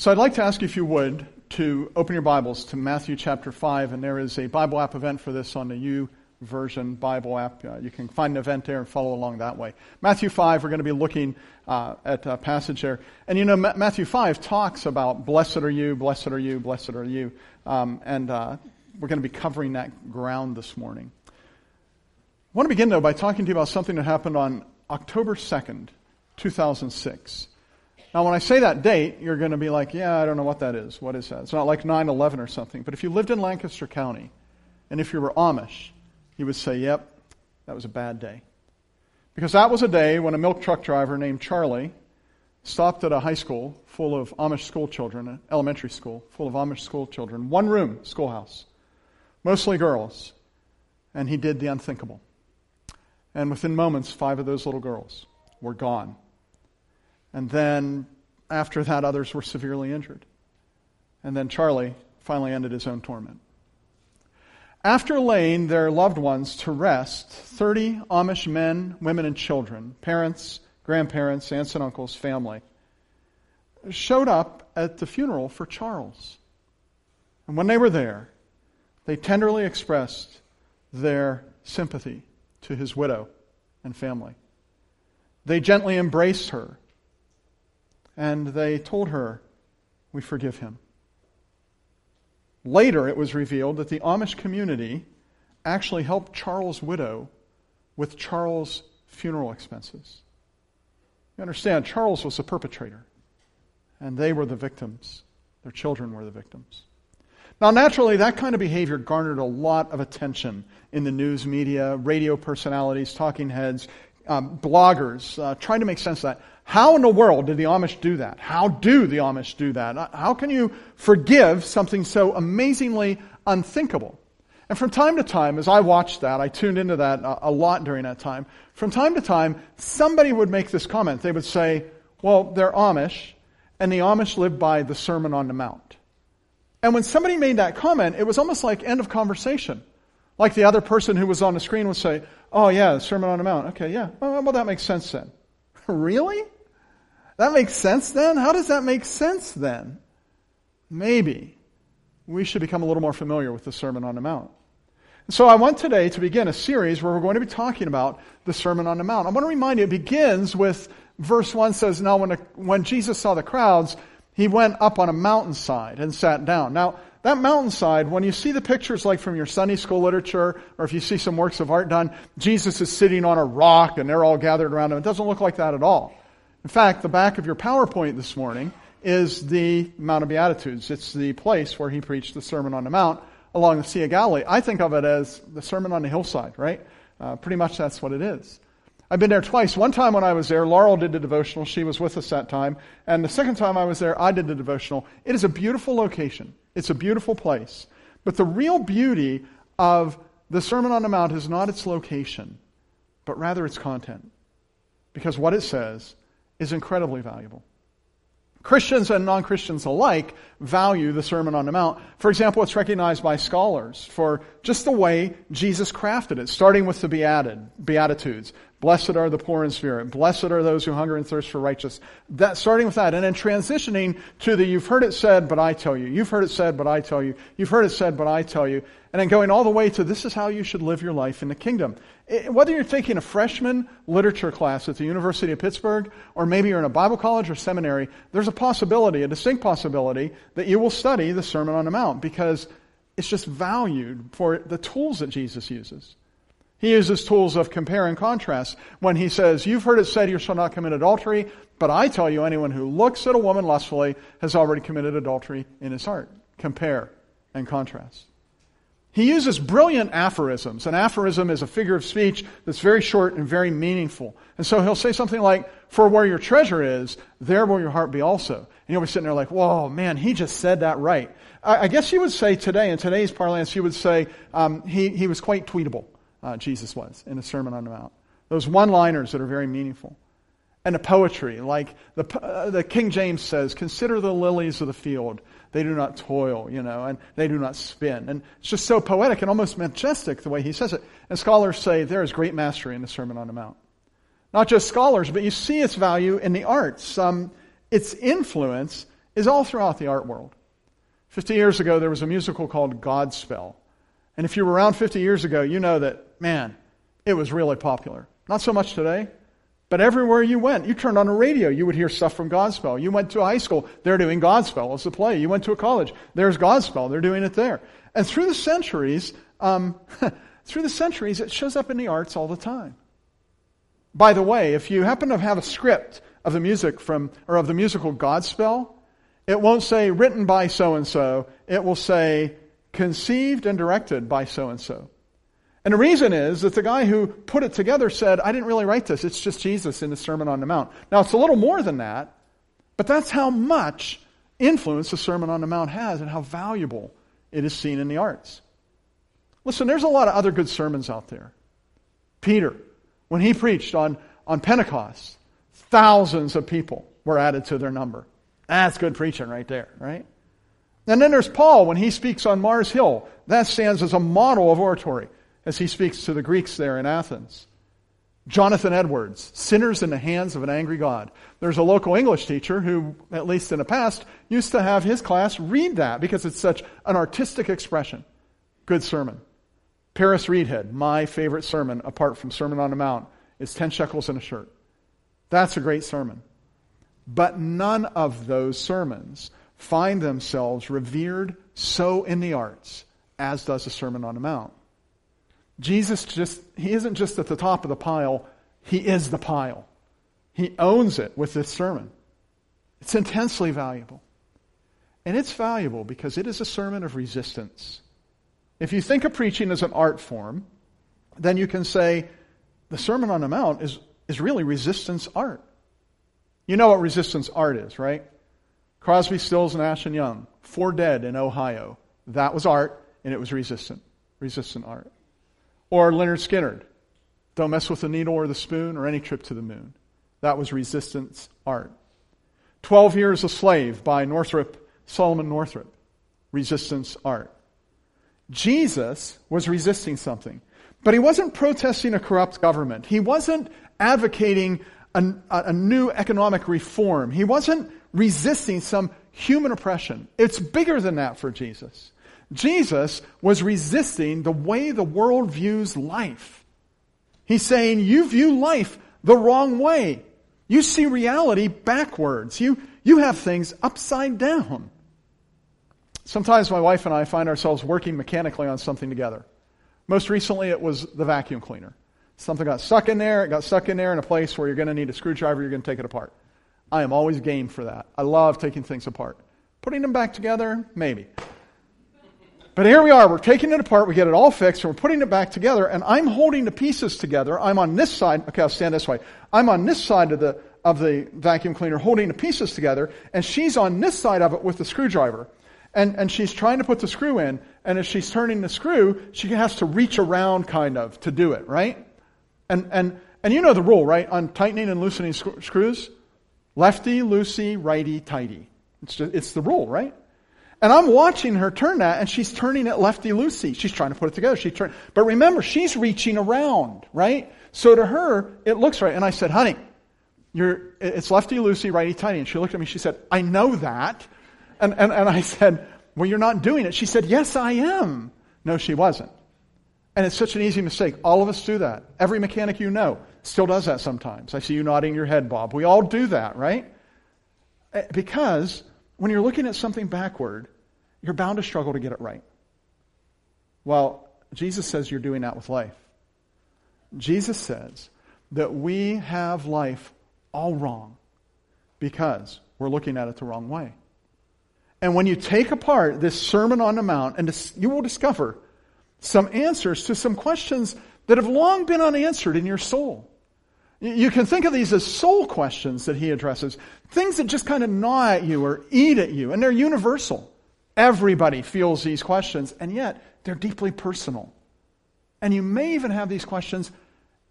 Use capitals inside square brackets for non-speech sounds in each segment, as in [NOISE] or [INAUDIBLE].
So I'd like to ask you, if you would, to open your Bibles to Matthew chapter 5, and there is a Bible app event for this on the U version Bible app. Uh, you can find an event there and follow along that way. Matthew 5, we're going to be looking uh, at a passage there. And you know, Ma- Matthew 5 talks about blessed are you, blessed are you, blessed are you. Um, and uh, we're going to be covering that ground this morning. I want to begin, though, by talking to you about something that happened on October 2nd, 2006. Now, when I say that date, you're going to be like, yeah, I don't know what that is. What is that? It's not like 9 11 or something. But if you lived in Lancaster County, and if you were Amish, you would say, yep, that was a bad day. Because that was a day when a milk truck driver named Charlie stopped at a high school full of Amish school children, an elementary school full of Amish school children, one room schoolhouse, mostly girls, and he did the unthinkable. And within moments, five of those little girls were gone. And then after that, others were severely injured. And then Charlie finally ended his own torment. After laying their loved ones to rest, 30 Amish men, women, and children, parents, grandparents, aunts and uncles, family, showed up at the funeral for Charles. And when they were there, they tenderly expressed their sympathy to his widow and family. They gently embraced her and they told her, We forgive him. Later, it was revealed that the Amish community actually helped Charles' widow with Charles' funeral expenses. You understand, Charles was the perpetrator, and they were the victims. Their children were the victims. Now, naturally, that kind of behavior garnered a lot of attention in the news media, radio personalities, talking heads, um, bloggers, uh, trying to make sense of that. How in the world did the Amish do that? How do the Amish do that? Uh, how can you forgive something so amazingly unthinkable? And from time to time, as I watched that, I tuned into that a lot during that time. From time to time, somebody would make this comment. They would say, well, they're Amish, and the Amish live by the Sermon on the Mount. And when somebody made that comment, it was almost like end of conversation. Like the other person who was on the screen would say, oh yeah, the Sermon on the Mount. Okay, yeah. Well, well that makes sense then. [LAUGHS] really? That makes sense then? How does that make sense then? Maybe we should become a little more familiar with the Sermon on the Mount. So I want today to begin a series where we're going to be talking about the Sermon on the Mount. I want to remind you, it begins with verse 1 says, Now when, when Jesus saw the crowds, he went up on a mountainside and sat down. Now, that mountainside, when you see the pictures like from your Sunday school literature, or if you see some works of art done, Jesus is sitting on a rock and they're all gathered around him. It doesn't look like that at all. In fact, the back of your PowerPoint this morning is the Mount of Beatitudes. It's the place where he preached the Sermon on the Mount along the Sea of Galilee. I think of it as the Sermon on the Hillside, right? Uh, pretty much that's what it is. I've been there twice. One time when I was there, Laurel did the devotional. She was with us that time. And the second time I was there, I did the devotional. It is a beautiful location. It's a beautiful place. But the real beauty of the Sermon on the Mount is not its location, but rather its content. Because what it says is incredibly valuable. Christians and non Christians alike value the Sermon on the Mount. For example, it's recognized by scholars for just the way Jesus crafted it, starting with the Beatitudes. Blessed are the poor in spirit. Blessed are those who hunger and thirst for righteousness. That, starting with that, and then transitioning to the you've heard it said, but I tell you. You've heard it said, but I tell you. You've heard it said, but I tell you. And then going all the way to this is how you should live your life in the kingdom. Whether you're taking a freshman literature class at the University of Pittsburgh, or maybe you're in a Bible college or seminary, there's a possibility, a distinct possibility, that you will study the Sermon on the Mount because it's just valued for the tools that Jesus uses. He uses tools of compare and contrast when he says, You've heard it said you shall not commit adultery, but I tell you, anyone who looks at a woman lustfully has already committed adultery in his heart. Compare and contrast. He uses brilliant aphorisms. An aphorism is a figure of speech that's very short and very meaningful. And so he'll say something like, For where your treasure is, there will your heart be also. And you'll be sitting there like, Whoa, man, he just said that right. I, guess you would say today, in today's parlance, you would say um, he, he was quite tweetable uh, Jesus was in the Sermon on the Mount. Those one liners that are very meaningful. And the poetry, like the, uh, the King James says, consider the lilies of the field. They do not toil, you know, and they do not spin. And it's just so poetic and almost majestic the way he says it. And scholars say there is great mastery in the Sermon on the Mount. Not just scholars, but you see its value in the arts. Um, its influence is all throughout the art world. 50 years ago, there was a musical called Godspell. And if you were around 50 years ago, you know that, man, it was really popular. Not so much today, but everywhere you went, you turned on a radio, you would hear stuff from Godspell. You went to a high school, they're doing Godspell as a play. You went to a college, there's Godspell, they're doing it there. And through the centuries, um, [LAUGHS] through the centuries, it shows up in the arts all the time. By the way, if you happen to have a script of the music from, or of the musical Godspell, it won't say written by so and so. It will say conceived and directed by so and so. And the reason is that the guy who put it together said, I didn't really write this. It's just Jesus in the Sermon on the Mount. Now, it's a little more than that, but that's how much influence the Sermon on the Mount has and how valuable it is seen in the arts. Listen, there's a lot of other good sermons out there. Peter, when he preached on, on Pentecost, thousands of people were added to their number. That's good preaching right there, right? And then there's Paul when he speaks on Mars Hill. That stands as a model of oratory as he speaks to the Greeks there in Athens. Jonathan Edwards, Sinners in the Hands of an Angry God. There's a local English teacher who, at least in the past, used to have his class read that because it's such an artistic expression. Good sermon. Paris Reidhead, my favorite sermon apart from Sermon on the Mount, is 10 shekels in a shirt. That's a great sermon. But none of those sermons find themselves revered so in the arts as does the Sermon on the Mount. Jesus just, he isn't just at the top of the pile, he is the pile. He owns it with this sermon. It's intensely valuable. And it's valuable because it is a sermon of resistance. If you think of preaching as an art form, then you can say the Sermon on the Mount is, is really resistance art. You know what resistance art is, right? Crosby, Stills, Nash and Young, Four Dead in Ohio. That was art, and it was resistant, resistant art. Or Lynyrd Skynyrd, Don't Mess with the Needle or the Spoon or Any Trip to the Moon. That was resistance art. Twelve Years a Slave by Northrop, Solomon Northrop. Resistance art. Jesus was resisting something. But he wasn't protesting a corrupt government. He wasn't advocating a, a, new economic reform. He wasn't resisting some human oppression. It's bigger than that for Jesus. Jesus was resisting the way the world views life. He's saying, You view life the wrong way. You see reality backwards. You, you have things upside down. Sometimes my wife and I find ourselves working mechanically on something together. Most recently, it was the vacuum cleaner. Something got stuck in there, it got stuck in there in a place where you're going to need a screwdriver, you're going to take it apart. I am always game for that. I love taking things apart. Putting them back together, maybe. But here we are, we're taking it apart, we get it all fixed, and we're putting it back together, and I'm holding the pieces together. I'm on this side, okay, I'll stand this way. I'm on this side of the, of the vacuum cleaner holding the pieces together, and she's on this side of it with the screwdriver. And, and she's trying to put the screw in, and as she's turning the screw, she has to reach around kind of to do it, right? And, and, and you know the rule, right? On tightening and loosening sc- screws lefty, loosey, righty, tighty. It's, just, it's the rule, right? And I'm watching her turn that, and she's turning it lefty loosey. She's trying to put it together. She turn, but remember, she's reaching around, right? So to her, it looks right. And I said, "Honey, you're it's lefty loosey, righty tighty." And she looked at me. She said, "I know that." And and and I [LAUGHS] said, "Well, you're not doing it." She said, "Yes, I am." No, she wasn't. And it's such an easy mistake. All of us do that. Every mechanic you know still does that sometimes. I see you nodding your head, Bob. We all do that, right? Eh, because when you're looking at something backward, you're bound to struggle to get it right. Well, Jesus says you're doing that with life. Jesus says that we have life all wrong because we're looking at it the wrong way. And when you take apart this Sermon on the Mount, and you will discover some answers to some questions that have long been unanswered in your soul. You can think of these as soul questions that he addresses, things that just kind of gnaw at you or eat at you, and they're universal. Everybody feels these questions, and yet they're deeply personal. And you may even have these questions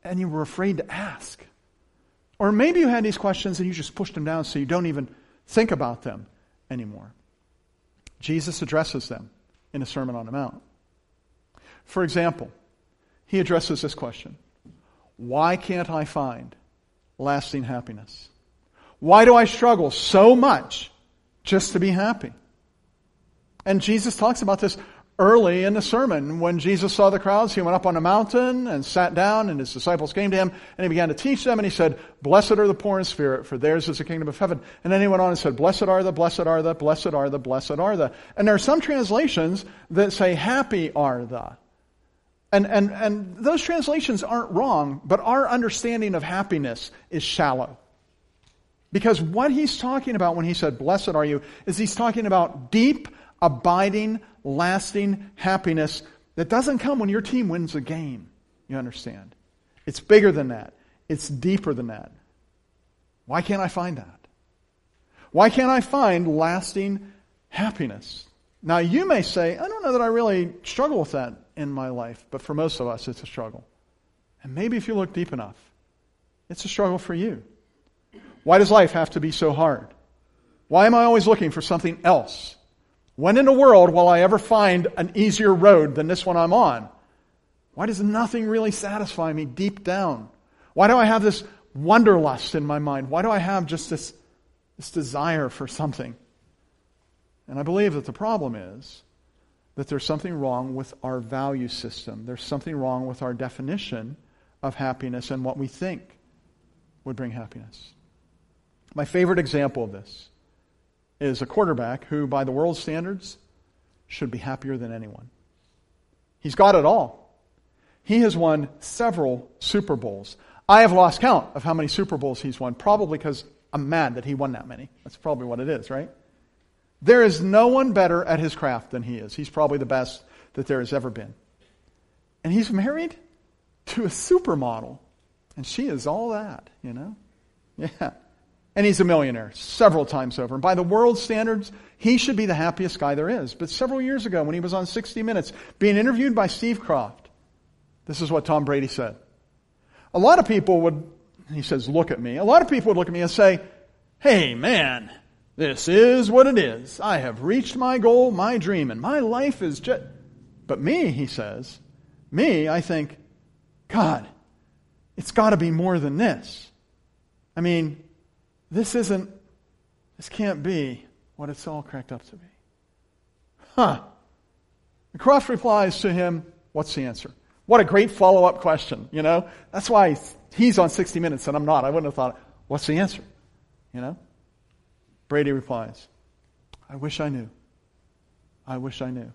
and you were afraid to ask. Or maybe you had these questions and you just pushed them down so you don't even think about them anymore. Jesus addresses them in the Sermon on the Mount. For example, he addresses this question why can't I find lasting happiness? Why do I struggle so much just to be happy. And Jesus talks about this early in the sermon. When Jesus saw the crowds, he went up on a mountain and sat down, and his disciples came to him, and he began to teach them, and he said, Blessed are the poor in spirit, for theirs is the kingdom of heaven. And then he went on and said, Blessed are the, blessed are the, blessed are the, blessed are the. And there are some translations that say, Happy are the. And, and, and those translations aren't wrong, but our understanding of happiness is shallow. Because what he's talking about when he said, Blessed are you, is he's talking about deep, abiding, lasting happiness that doesn't come when your team wins a game. You understand? It's bigger than that, it's deeper than that. Why can't I find that? Why can't I find lasting happiness? Now, you may say, I don't know that I really struggle with that in my life, but for most of us, it's a struggle. And maybe if you look deep enough, it's a struggle for you. Why does life have to be so hard? Why am I always looking for something else? When in the world will I ever find an easier road than this one I'm on? Why does nothing really satisfy me deep down? Why do I have this wanderlust in my mind? Why do I have just this, this desire for something? And I believe that the problem is that there's something wrong with our value system. There's something wrong with our definition of happiness and what we think would bring happiness. My favorite example of this is a quarterback who, by the world's standards, should be happier than anyone. He's got it all. He has won several Super Bowls. I have lost count of how many Super Bowls he's won, probably because I'm mad that he won that many. That's probably what it is, right? There is no one better at his craft than he is. He's probably the best that there has ever been. And he's married to a supermodel. And she is all that, you know? [LAUGHS] Yeah. And he's a millionaire several times over. And by the world standards, he should be the happiest guy there is. But several years ago, when he was on 60 Minutes, being interviewed by Steve Kroft, this is what Tom Brady said. A lot of people would, he says, look at me. A lot of people would look at me and say, hey, man, this is what it is. I have reached my goal, my dream, and my life is just. But me, he says, me, I think, God, it's got to be more than this. I mean, this isn't, this can't be what it's all cracked up to be. Huh. And Kroft replies to him, What's the answer? What a great follow up question, you know? That's why he's on 60 Minutes and I'm not. I wouldn't have thought, What's the answer? You know? Brady replies, I wish I knew. I wish I knew.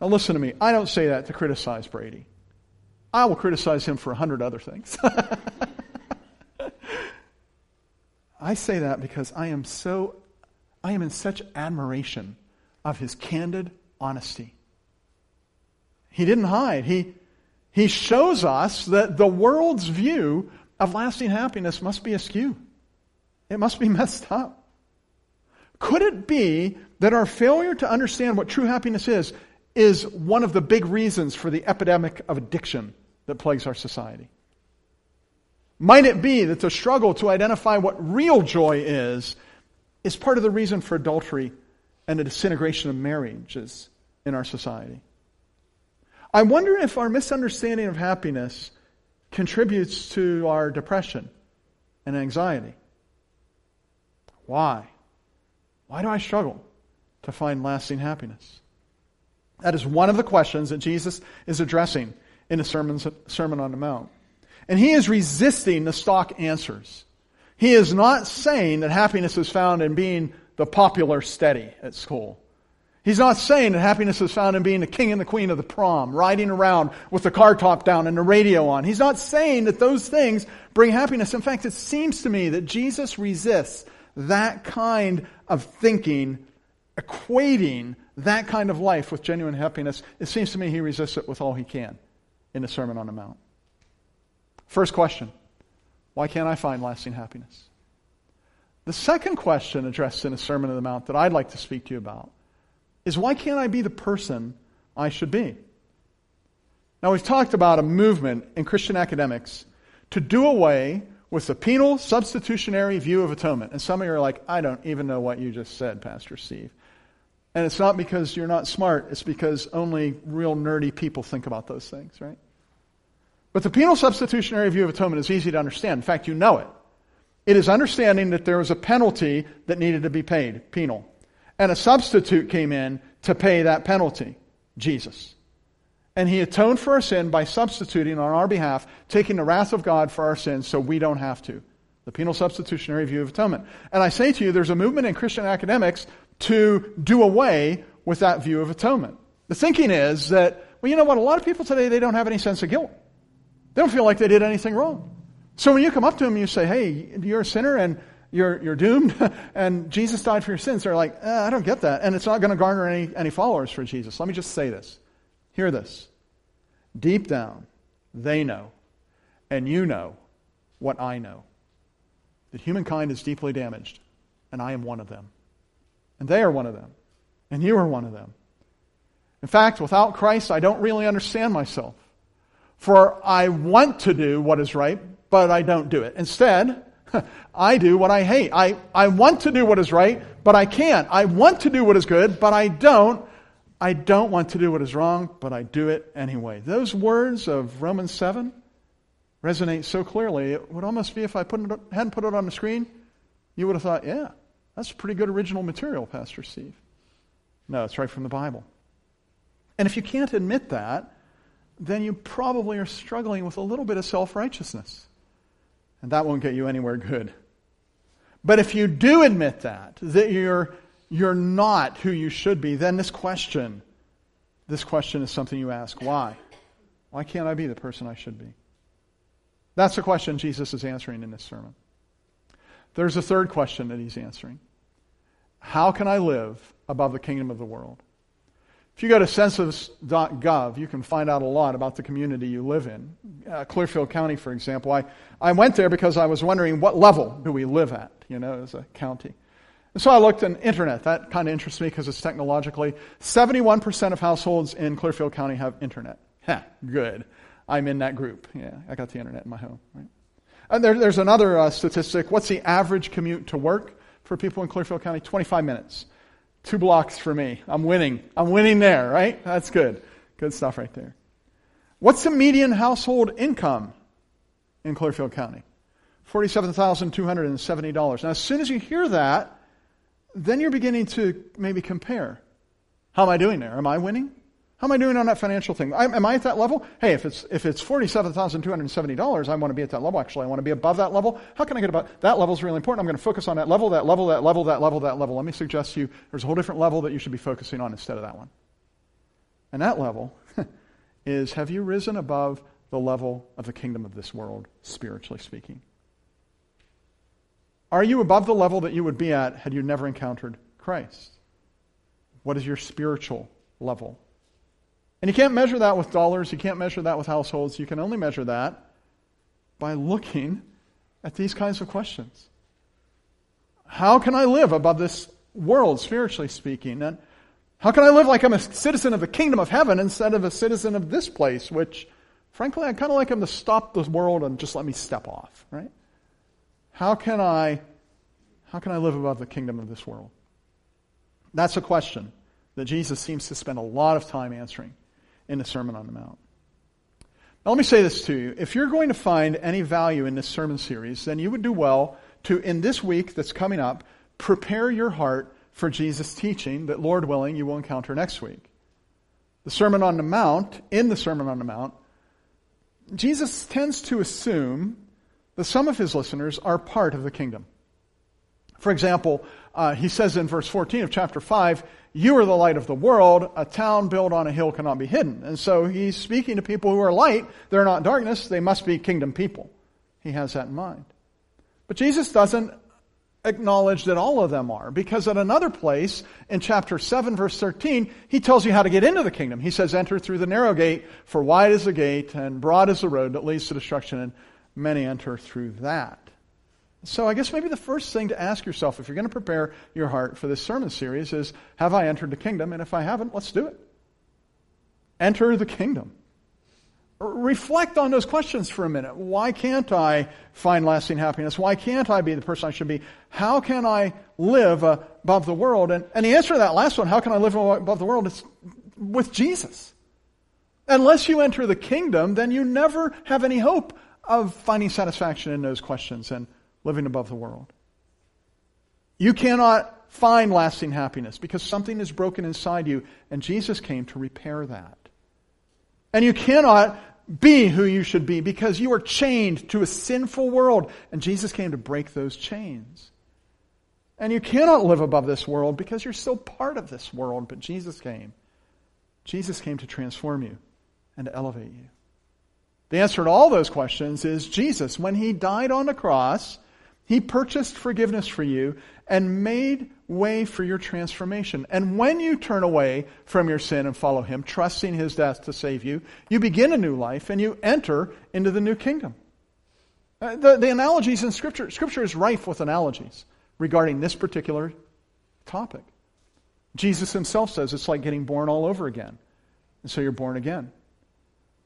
Now listen to me. I don't say that to criticize Brady. I will criticize him for a hundred other things. [LAUGHS] I say that because I am so, I am in such admiration of his candid honesty. He didn't hide. He, he shows us that the world's view of lasting happiness must be askew. It must be messed up. Could it be that our failure to understand what true happiness is is one of the big reasons for the epidemic of addiction that plagues our society? Might it be that the struggle to identify what real joy is is part of the reason for adultery and the disintegration of marriages in our society? I wonder if our misunderstanding of happiness contributes to our depression and anxiety. Why? Why do I struggle to find lasting happiness? That is one of the questions that Jesus is addressing in the Sermon on the Mount. And he is resisting the stock answers. He is not saying that happiness is found in being the popular steady at school. He's not saying that happiness is found in being the king and the queen of the prom, riding around with the car top down and the radio on. He's not saying that those things bring happiness. In fact, it seems to me that Jesus resists that kind of thinking, equating that kind of life with genuine happiness. It seems to me he resists it with all he can in the Sermon on the Mount. First question Why can't I find lasting happiness? The second question addressed in a Sermon on the Mount that I'd like to speak to you about is why can't I be the person I should be? Now, we've talked about a movement in Christian academics to do away with the penal substitutionary view of atonement. And some of you are like, I don't even know what you just said, Pastor Steve. And it's not because you're not smart, it's because only real nerdy people think about those things, right? But the penal substitutionary view of atonement is easy to understand. In fact, you know it. It is understanding that there was a penalty that needed to be paid, penal. And a substitute came in to pay that penalty, Jesus. And he atoned for our sin by substituting on our behalf, taking the wrath of God for our sins so we don't have to. The penal substitutionary view of atonement. And I say to you, there's a movement in Christian academics to do away with that view of atonement. The thinking is that, well, you know what? A lot of people today, they don't have any sense of guilt. They don't feel like they did anything wrong. So when you come up to them and you say, hey, you're a sinner and you're, you're doomed [LAUGHS] and Jesus died for your sins, they're like, eh, I don't get that. And it's not going to garner any, any followers for Jesus. Let me just say this. Hear this. Deep down, they know, and you know what I know that humankind is deeply damaged, and I am one of them. And they are one of them, and you are one of them. In fact, without Christ, I don't really understand myself. For I want to do what is right, but I don't do it. Instead, [LAUGHS] I do what I hate. I, I want to do what is right, but I can't. I want to do what is good, but I don't. I don't want to do what is wrong, but I do it anyway. Those words of Romans 7 resonate so clearly. It would almost be if I put it, hadn't put it on the screen, you would have thought, yeah, that's pretty good original material, Pastor Steve. No, it's right from the Bible. And if you can't admit that, then you probably are struggling with a little bit of self righteousness. And that won't get you anywhere good. But if you do admit that, that you're you're not who you should be, then this question, this question is something you ask. Why? Why can't I be the person I should be? That's the question Jesus is answering in this sermon. There's a third question that he's answering. How can I live above the kingdom of the world? If you go to census.gov, you can find out a lot about the community you live in. Uh, Clearfield County, for example, I, I went there because I was wondering what level do we live at, you know, as a county. And so I looked on internet. That kind of interests me because it's technologically. 71% of households in Clearfield County have internet. Ha, good. I'm in that group. Yeah, I got the internet in my home. Right? And there, there's another uh, statistic. What's the average commute to work for people in Clearfield County? 25 minutes. Two blocks for me. I'm winning. I'm winning there, right? That's good. Good stuff right there. What's the median household income in Clearfield County? $47,270. Now, as soon as you hear that, then you're beginning to maybe compare. How am I doing there? Am I winning? How am I doing on that financial thing? Am I at that level? Hey, if it's if it's forty-seven thousand two hundred seventy dollars, I want to be at that level. Actually, I want to be above that level. How can I get above that level? Is really important. I'm going to focus on that level, that level, that level, that level, that level. Let me suggest to you there's a whole different level that you should be focusing on instead of that one. And that level [LAUGHS] is: Have you risen above the level of the kingdom of this world, spiritually speaking? Are you above the level that you would be at had you never encountered Christ? What is your spiritual level? And you can't measure that with dollars, you can't measure that with households, you can only measure that by looking at these kinds of questions. How can I live above this world, spiritually speaking? And how can I live like I'm a citizen of the kingdom of heaven instead of a citizen of this place, which, frankly, I kind of like him to stop the world and just let me step off, right? How can I, how can I live above the kingdom of this world? That's a question that Jesus seems to spend a lot of time answering in the Sermon on the Mount. Now, let me say this to you. If you're going to find any value in this sermon series, then you would do well to, in this week that's coming up, prepare your heart for Jesus' teaching that, Lord willing, you will encounter next week. The Sermon on the Mount, in the Sermon on the Mount, Jesus tends to assume that some of his listeners are part of the kingdom. For example, uh, he says in verse 14 of chapter 5, You are the light of the world. A town built on a hill cannot be hidden. And so he's speaking to people who are light. They're not darkness. They must be kingdom people. He has that in mind. But Jesus doesn't acknowledge that all of them are, because at another place in chapter 7, verse 13, he tells you how to get into the kingdom. He says, Enter through the narrow gate, for wide is the gate, and broad is the road that leads to destruction, and many enter through that. So I guess maybe the first thing to ask yourself if you're going to prepare your heart for this sermon series is have I entered the kingdom? And if I haven't, let's do it. Enter the kingdom. Reflect on those questions for a minute. Why can't I find lasting happiness? Why can't I be the person I should be? How can I live above the world? And, and the answer to that last one, how can I live above the world, is with Jesus. Unless you enter the kingdom, then you never have any hope of finding satisfaction in those questions and living above the world. You cannot find lasting happiness because something is broken inside you, and Jesus came to repair that. And you cannot be who you should be because you are chained to a sinful world, and Jesus came to break those chains. And you cannot live above this world because you're still part of this world, but Jesus came. Jesus came to transform you and to elevate you. The answer to all those questions is Jesus. When he died on the cross, he purchased forgiveness for you and made way for your transformation. And when you turn away from your sin and follow Him, trusting His death to save you, you begin a new life and you enter into the new kingdom. Uh, the, the analogies in Scripture, Scripture is rife with analogies regarding this particular topic. Jesus Himself says it's like getting born all over again. And so you're born again.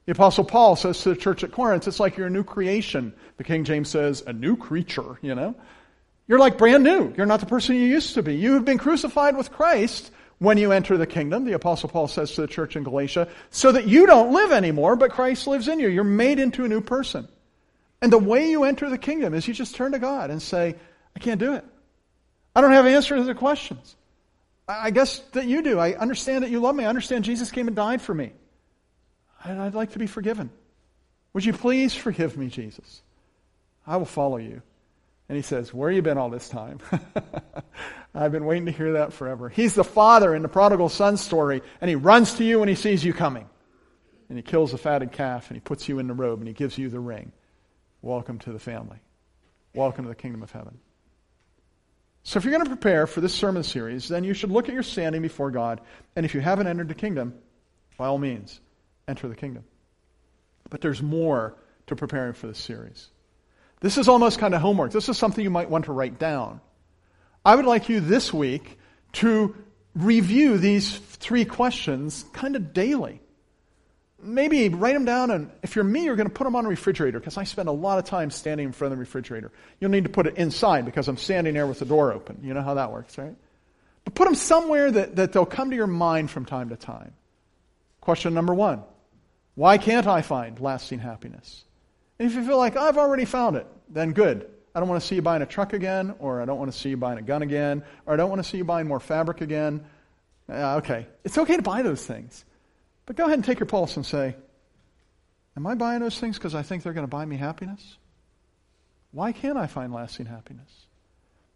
The Apostle Paul says to the church at Corinth, it's like you're a new creation. The King James says, a new creature, you know? You're like brand new. You're not the person you used to be. You have been crucified with Christ when you enter the kingdom, the Apostle Paul says to the church in Galatia, so that you don't live anymore, but Christ lives in you. You're made into a new person. And the way you enter the kingdom is you just turn to God and say, I can't do it. I don't have answers to the questions. I guess that you do. I understand that you love me. I understand Jesus came and died for me. I'd like to be forgiven. Would you please forgive me, Jesus? I will follow you. And he says, Where you been all this time? [LAUGHS] I've been waiting to hear that forever. He's the father in the prodigal son story, and he runs to you when he sees you coming. And he kills the fatted calf, and he puts you in the robe, and he gives you the ring. Welcome to the family. Welcome to the kingdom of heaven. So, if you're going to prepare for this sermon series, then you should look at your standing before God. And if you haven't entered the kingdom, by all means, enter the kingdom. But there's more to preparing for this series. This is almost kind of homework. This is something you might want to write down. I would like you this week to review these three questions kind of daily. Maybe write them down, and if you're me, you're going to put them on a refrigerator because I spend a lot of time standing in front of the refrigerator. You'll need to put it inside because I'm standing there with the door open. You know how that works, right? But put them somewhere that, that they'll come to your mind from time to time. Question number one Why can't I find lasting happiness? And if you feel like, I've already found it, then good. I don't want to see you buying a truck again, or I don't want to see you buying a gun again, or I don't want to see you buying more fabric again. Uh, okay. It's okay to buy those things. But go ahead and take your pulse and say, Am I buying those things because I think they're going to buy me happiness? Why can't I find lasting happiness?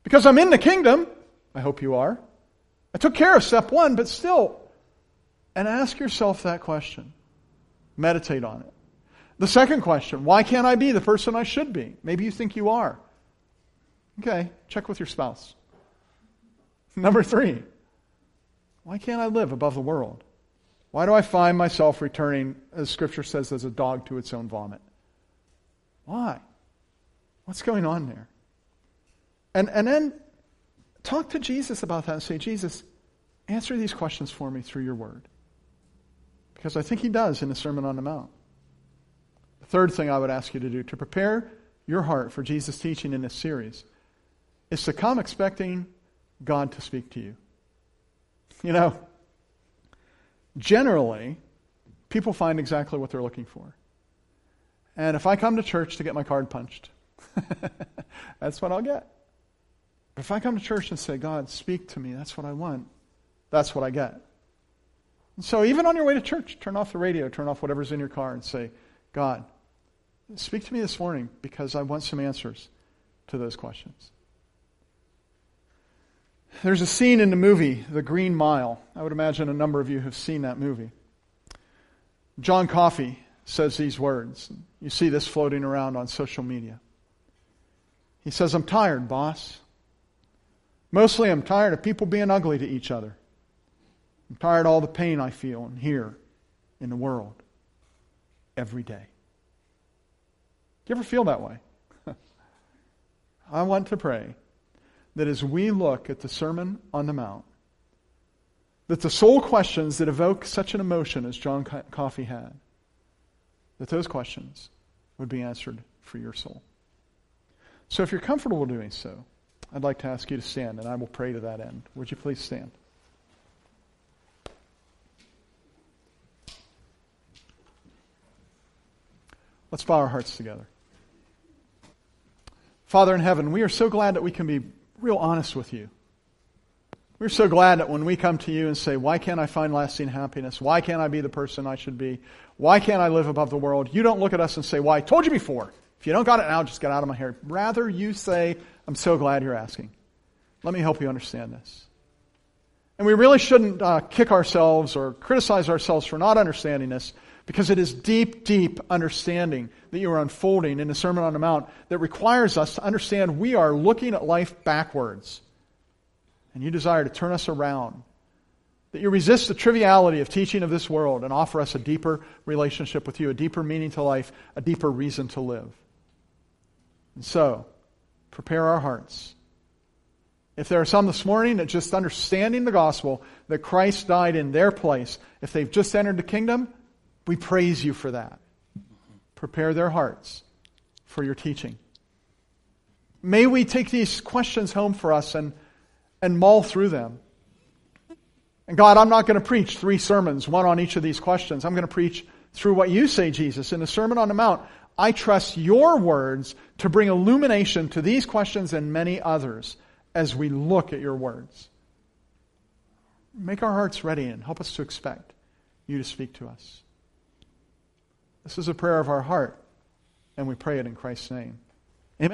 Because I'm in the kingdom. I hope you are. I took care of step one, but still. And ask yourself that question. Meditate on it. The second question why can't I be the person I should be? Maybe you think you are. Okay, check with your spouse. [LAUGHS] Number three, why can't I live above the world? Why do I find myself returning, as Scripture says, as a dog to its own vomit? Why? What's going on there? And, and then talk to Jesus about that and say, Jesus, answer these questions for me through your word. Because I think he does in the Sermon on the Mount. The Third thing I would ask you to do to prepare your heart for Jesus' teaching in this series is to come expecting God to speak to you. You know, generally, people find exactly what they're looking for. And if I come to church to get my card punched, [LAUGHS] that's what I'll get. But if I come to church and say, God, speak to me, that's what I want, that's what I get. And so even on your way to church, turn off the radio, turn off whatever's in your car, and say, God, Speak to me this morning because I want some answers to those questions. There's a scene in the movie, The Green Mile. I would imagine a number of you have seen that movie. John Coffey says these words. You see this floating around on social media. He says, I'm tired, boss. Mostly, I'm tired of people being ugly to each other. I'm tired of all the pain I feel and hear in the world every day. Do you ever feel that way? [LAUGHS] I want to pray that as we look at the Sermon on the Mount, that the soul questions that evoke such an emotion as John Coffey had, that those questions would be answered for your soul. So if you're comfortable doing so, I'd like to ask you to stand, and I will pray to that end. Would you please stand? Let's bow our hearts together. Father in heaven, we are so glad that we can be real honest with you. We're so glad that when we come to you and say, Why can't I find lasting happiness? Why can't I be the person I should be? Why can't I live above the world? You don't look at us and say, Why? I told you before. If you don't got it now, just get out of my hair. Rather, you say, I'm so glad you're asking. Let me help you understand this. And we really shouldn't uh, kick ourselves or criticize ourselves for not understanding this because it is deep, deep understanding that you are unfolding in the Sermon on the Mount that requires us to understand we are looking at life backwards and you desire to turn us around. That you resist the triviality of teaching of this world and offer us a deeper relationship with you, a deeper meaning to life, a deeper reason to live. And so, prepare our hearts. If there are some this morning that just understanding the gospel, that Christ died in their place, if they've just entered the kingdom, we praise you for that. Prepare their hearts for your teaching. May we take these questions home for us and and mull through them. And God, I'm not going to preach three sermons, one on each of these questions. I'm going to preach through what you say, Jesus. In the Sermon on the Mount, I trust your words to bring illumination to these questions and many others as we look at your words. Make our hearts ready and help us to expect you to speak to us. This is a prayer of our heart, and we pray it in Christ's name. Amen.